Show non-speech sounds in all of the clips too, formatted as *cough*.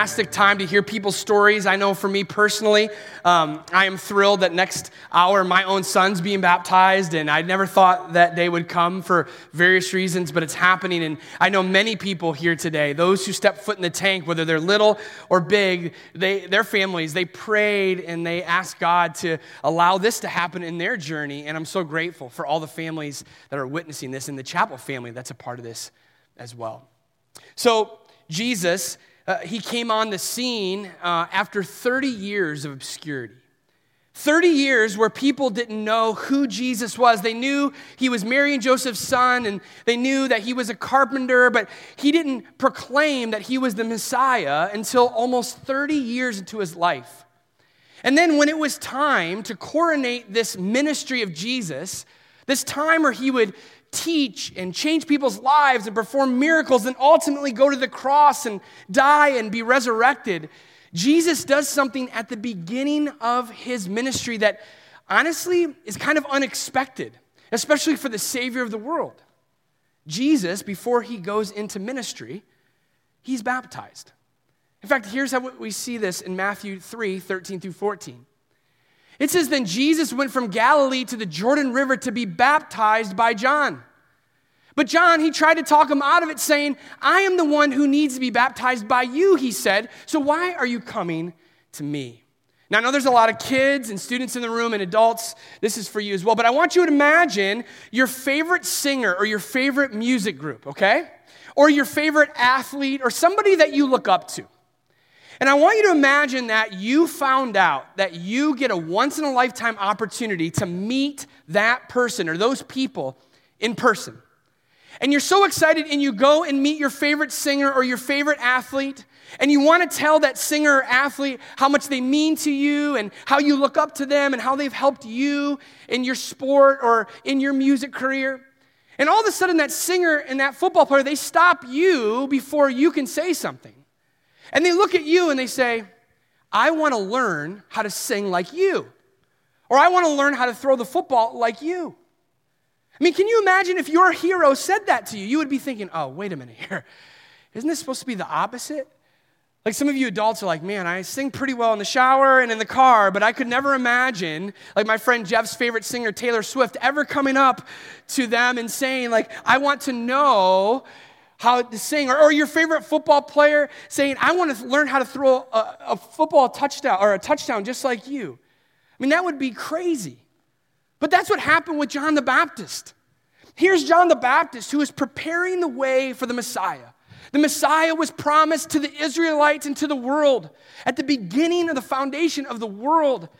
fantastic time to hear people's stories. I know for me personally, um, I am thrilled that next hour my own son's being baptized, and I never thought that day would come for various reasons, but it's happening. And I know many people here today, those who step foot in the tank, whether they're little or big, they, their families, they prayed and they asked God to allow this to happen in their journey. And I'm so grateful for all the families that are witnessing this, and the chapel family that's a part of this as well. So, Jesus uh, he came on the scene uh, after 30 years of obscurity. 30 years where people didn't know who Jesus was. They knew he was Mary and Joseph's son, and they knew that he was a carpenter, but he didn't proclaim that he was the Messiah until almost 30 years into his life. And then, when it was time to coronate this ministry of Jesus, this time where he would teach and change people's lives and perform miracles and ultimately go to the cross and die and be resurrected, Jesus does something at the beginning of his ministry that honestly is kind of unexpected, especially for the Savior of the world. Jesus, before he goes into ministry, he's baptized. In fact, here's how we see this in Matthew 3 13 through 14. It says, Then Jesus went from Galilee to the Jordan River to be baptized by John. But John, he tried to talk him out of it, saying, I am the one who needs to be baptized by you, he said. So why are you coming to me? Now, I know there's a lot of kids and students in the room and adults. This is for you as well. But I want you to imagine your favorite singer or your favorite music group, okay? Or your favorite athlete or somebody that you look up to. And I want you to imagine that you found out that you get a once in a lifetime opportunity to meet that person or those people in person. And you're so excited, and you go and meet your favorite singer or your favorite athlete, and you want to tell that singer or athlete how much they mean to you and how you look up to them and how they've helped you in your sport or in your music career. And all of a sudden, that singer and that football player, they stop you before you can say something. And they look at you and they say, I want to learn how to sing like you. Or I want to learn how to throw the football like you. I mean, can you imagine if your hero said that to you? You would be thinking, oh, wait a minute here. Isn't this supposed to be the opposite? Like some of you adults are like, man, I sing pretty well in the shower and in the car, but I could never imagine, like my friend Jeff's favorite singer, Taylor Swift, ever coming up to them and saying, like, I want to know how to sing, or, or, your favorite football player saying, I want to learn how to throw a, a, football touchdown or a touchdown just like you. I mean, that would be crazy. But that's what happened with John the Baptist. Here's John the Baptist who is preparing the way for the Messiah. The Messiah was promised to the Israelites and to the world at the beginning of the foundation of the world.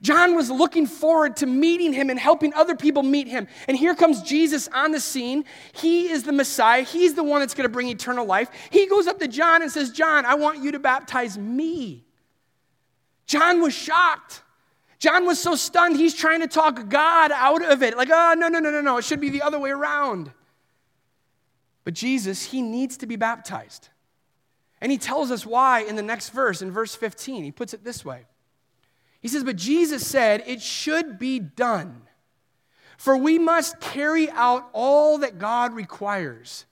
John was looking forward to meeting him and helping other people meet him. And here comes Jesus on the scene. He is the Messiah. He's the one that's going to bring eternal life. He goes up to John and says, John, I want you to baptize me. John was shocked. John was so stunned, he's trying to talk God out of it. Like, oh, no, no, no, no, no. It should be the other way around. But Jesus, he needs to be baptized. And he tells us why in the next verse, in verse 15. He puts it this way He says, But Jesus said, It should be done, for we must carry out all that God requires.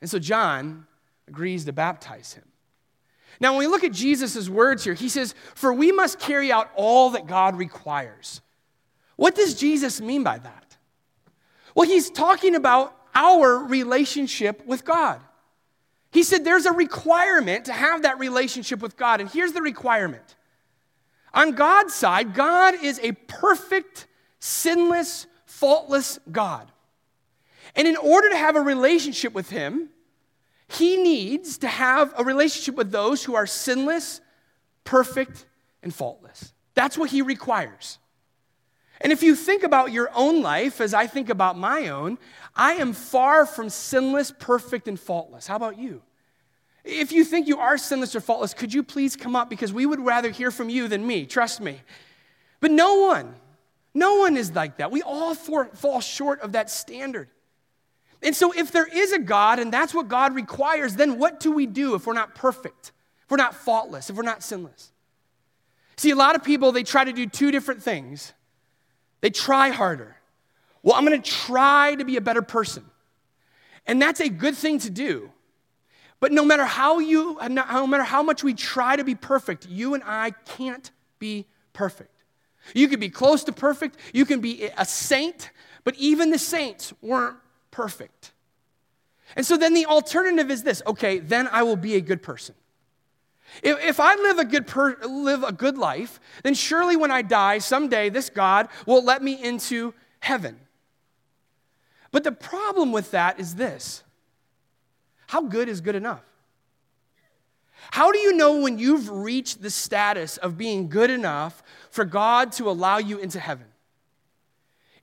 And so John agrees to baptize him. Now, when we look at Jesus' words here, he says, For we must carry out all that God requires. What does Jesus mean by that? Well, he's talking about our relationship with God. He said there's a requirement to have that relationship with God. And here's the requirement on God's side, God is a perfect, sinless, faultless God. And in order to have a relationship with Him, he needs to have a relationship with those who are sinless, perfect, and faultless. That's what he requires. And if you think about your own life, as I think about my own, I am far from sinless, perfect, and faultless. How about you? If you think you are sinless or faultless, could you please come up? Because we would rather hear from you than me, trust me. But no one, no one is like that. We all fall short of that standard. And so, if there is a God and that's what God requires, then what do we do if we're not perfect, if we're not faultless, if we're not sinless? See, a lot of people, they try to do two different things. They try harder. Well, I'm going to try to be a better person. And that's a good thing to do. But no matter how you, no matter how much we try to be perfect, you and I can't be perfect. You can be close to perfect, you can be a saint, but even the saints weren't perfect. And so then the alternative is this okay, then I will be a good person. If, if I live a, good per, live a good life, then surely when I die, someday this God will let me into heaven. But the problem with that is this how good is good enough? How do you know when you've reached the status of being good enough for God to allow you into heaven?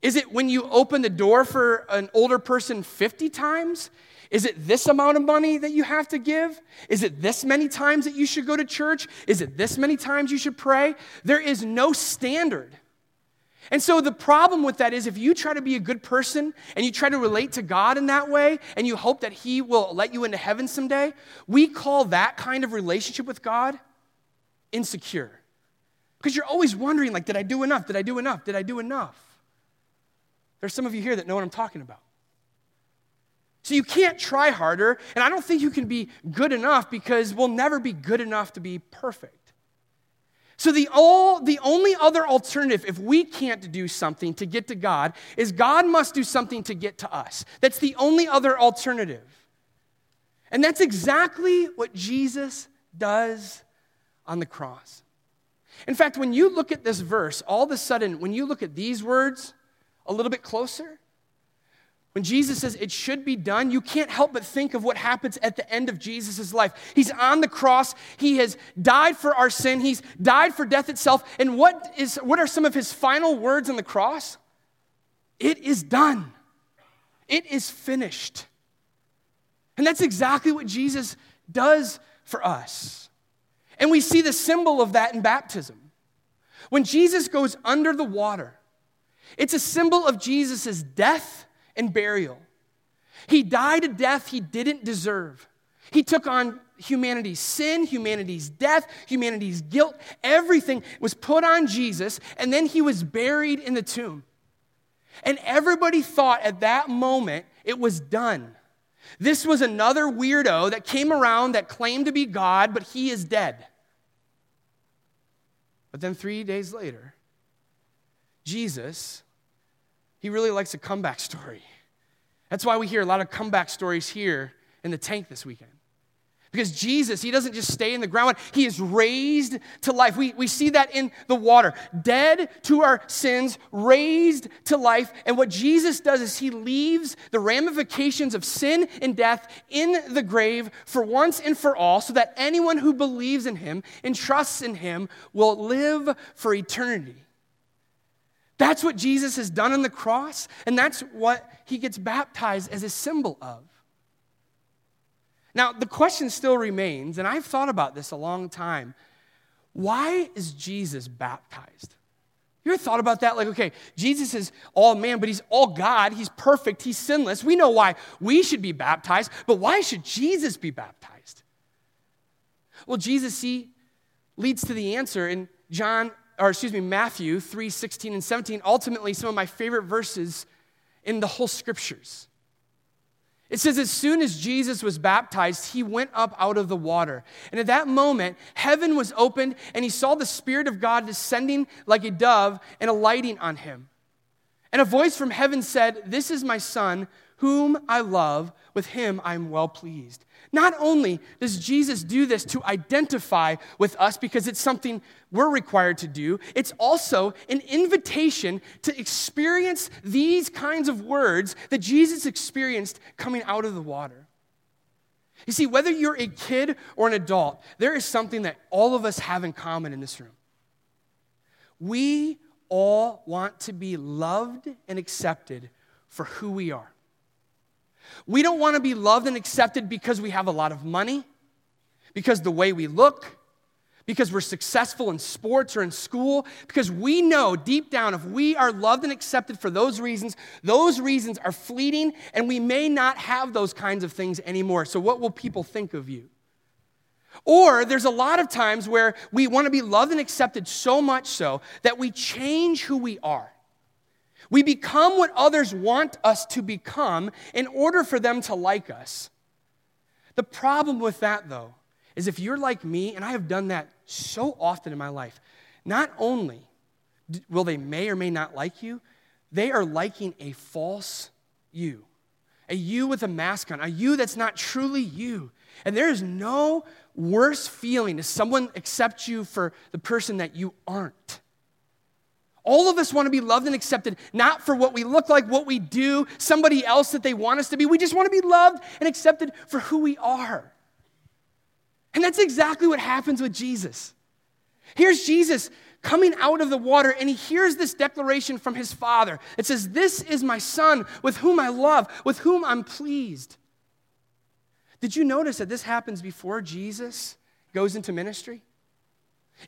Is it when you open the door for an older person 50 times? Is it this amount of money that you have to give? Is it this many times that you should go to church? Is it this many times you should pray? There is no standard. And so the problem with that is if you try to be a good person and you try to relate to God in that way and you hope that He will let you into heaven someday, we call that kind of relationship with God insecure. Because you're always wondering, like, did I do enough? Did I do enough? Did I do enough? There's some of you here that know what I'm talking about. So you can't try harder, and I don't think you can be good enough because we'll never be good enough to be perfect. So the, all, the only other alternative, if we can't do something to get to God, is God must do something to get to us. That's the only other alternative. And that's exactly what Jesus does on the cross. In fact, when you look at this verse, all of a sudden, when you look at these words a little bit closer, when Jesus says it should be done, you can't help but think of what happens at the end of Jesus' life. He's on the cross. He has died for our sin. He's died for death itself. And what, is, what are some of his final words on the cross? It is done. It is finished. And that's exactly what Jesus does for us. And we see the symbol of that in baptism. When Jesus goes under the water, it's a symbol of Jesus' death and burial. He died a death he didn't deserve. He took on humanity's sin, humanity's death, humanity's guilt. Everything was put on Jesus, and then he was buried in the tomb. And everybody thought at that moment it was done. This was another weirdo that came around that claimed to be God, but he is dead. But then three days later, Jesus he really likes a comeback story. That's why we hear a lot of comeback stories here in the tank this weekend. Because Jesus, he doesn't just stay in the ground, he is raised to life. We, we see that in the water. Dead to our sins, raised to life. And what Jesus does is he leaves the ramifications of sin and death in the grave for once and for all, so that anyone who believes in him and trusts in him will live for eternity. That's what Jesus has done on the cross, and that's what he gets baptized as a symbol of. Now, the question still remains, and I've thought about this a long time why is Jesus baptized? You ever thought about that? Like, okay, Jesus is all man, but he's all God. He's perfect. He's sinless. We know why we should be baptized, but why should Jesus be baptized? Well, Jesus, see, leads to the answer in John or excuse me, Matthew 3 16 and 17, ultimately some of my favorite verses in the whole scriptures. It says, as soon as Jesus was baptized, he went up out of the water. And at that moment, heaven was opened, and he saw the Spirit of God descending like a dove and alighting on him. And a voice from heaven said, This is my Son, whom I love. With him I am well pleased. Not only does Jesus do this to identify with us because it's something we're required to do, it's also an invitation to experience these kinds of words that Jesus experienced coming out of the water. You see, whether you're a kid or an adult, there is something that all of us have in common in this room. We all want to be loved and accepted for who we are. We don't want to be loved and accepted because we have a lot of money, because the way we look, because we're successful in sports or in school, because we know deep down if we are loved and accepted for those reasons, those reasons are fleeting and we may not have those kinds of things anymore. So, what will people think of you? Or there's a lot of times where we want to be loved and accepted so much so that we change who we are. We become what others want us to become in order for them to like us. The problem with that, though, is if you're like me, and I have done that so often in my life, not only will they may or may not like you, they are liking a false you, a you with a mask on, a you that's not truly you. And there is no worse feeling to someone accept you for the person that you aren't. All of us want to be loved and accepted, not for what we look like, what we do, somebody else that they want us to be. We just want to be loved and accepted for who we are. And that's exactly what happens with Jesus. Here's Jesus coming out of the water, and he hears this declaration from his father. It says, This is my son with whom I love, with whom I'm pleased. Did you notice that this happens before Jesus goes into ministry?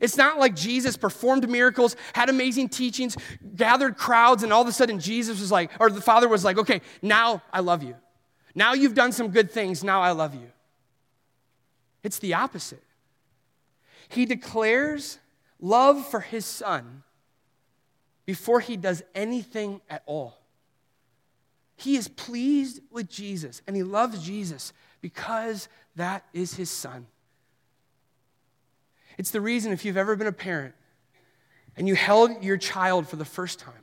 It's not like Jesus performed miracles, had amazing teachings, gathered crowds, and all of a sudden Jesus was like, or the Father was like, okay, now I love you. Now you've done some good things, now I love you. It's the opposite. He declares love for his son before he does anything at all. He is pleased with Jesus and he loves Jesus because that is his son. It's the reason if you've ever been a parent and you held your child for the first time,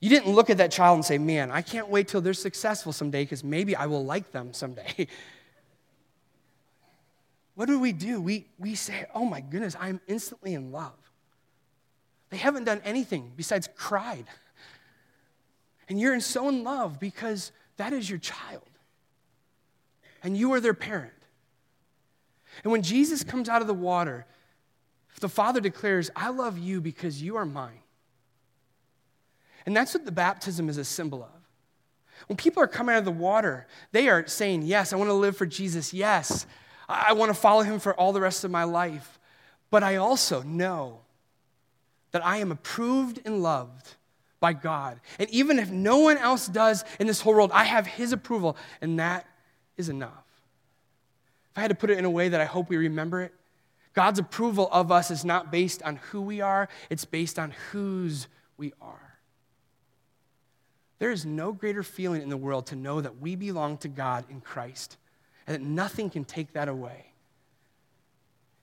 you didn't look at that child and say, Man, I can't wait till they're successful someday because maybe I will like them someday. *laughs* what do we do? We, we say, Oh my goodness, I'm instantly in love. They haven't done anything besides cried. And you're so in love because that is your child. And you are their parent. And when Jesus comes out of the water, the Father declares, I love you because you are mine. And that's what the baptism is a symbol of. When people are coming out of the water, they are saying, Yes, I want to live for Jesus. Yes, I want to follow him for all the rest of my life. But I also know that I am approved and loved by God. And even if no one else does in this whole world, I have his approval, and that is enough. If I had to put it in a way that I hope we remember it, God's approval of us is not based on who we are, it's based on whose we are. There is no greater feeling in the world to know that we belong to God in Christ and that nothing can take that away.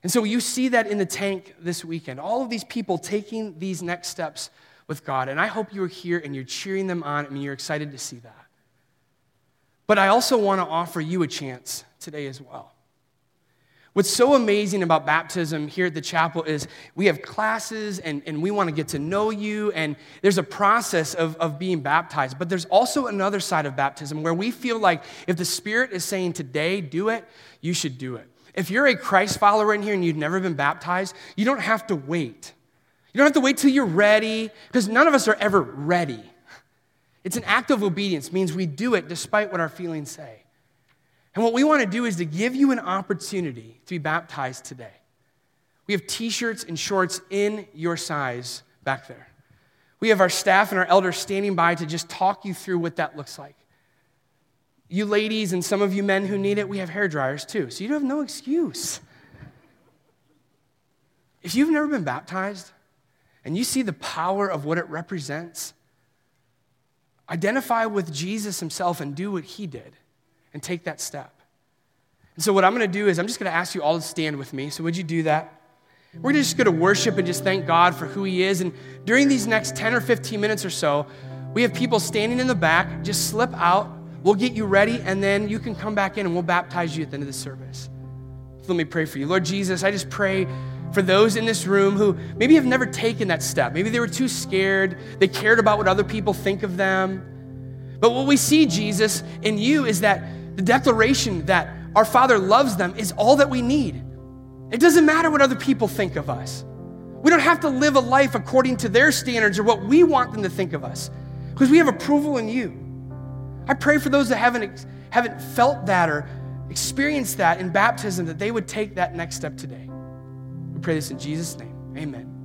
And so you see that in the tank this weekend. All of these people taking these next steps with God. And I hope you're here and you're cheering them on and you're excited to see that. But I also want to offer you a chance today as well. What's so amazing about baptism here at the chapel is we have classes and, and we want to get to know you, and there's a process of, of being baptized. But there's also another side of baptism where we feel like if the Spirit is saying today, do it, you should do it. If you're a Christ follower in here and you've never been baptized, you don't have to wait. You don't have to wait till you're ready, because none of us are ever ready. It's an act of obedience, means we do it despite what our feelings say. And what we want to do is to give you an opportunity to be baptized today. We have t shirts and shorts in your size back there. We have our staff and our elders standing by to just talk you through what that looks like. You ladies and some of you men who need it, we have hair dryers too, so you have no excuse. If you've never been baptized and you see the power of what it represents, identify with Jesus himself and do what he did and take that step. And so, what I'm going to do is, I'm just going to ask you all to stand with me. So, would you do that? We're just going to worship and just thank God for who He is. And during these next 10 or 15 minutes or so, we have people standing in the back. Just slip out. We'll get you ready, and then you can come back in and we'll baptize you at the end of the service. So let me pray for you. Lord Jesus, I just pray for those in this room who maybe have never taken that step. Maybe they were too scared, they cared about what other people think of them. But what we see, Jesus, in you is that the declaration that our Father loves them is all that we need. It doesn't matter what other people think of us. We don't have to live a life according to their standards or what we want them to think of us because we have approval in you. I pray for those that haven't, haven't felt that or experienced that in baptism that they would take that next step today. We pray this in Jesus' name. Amen.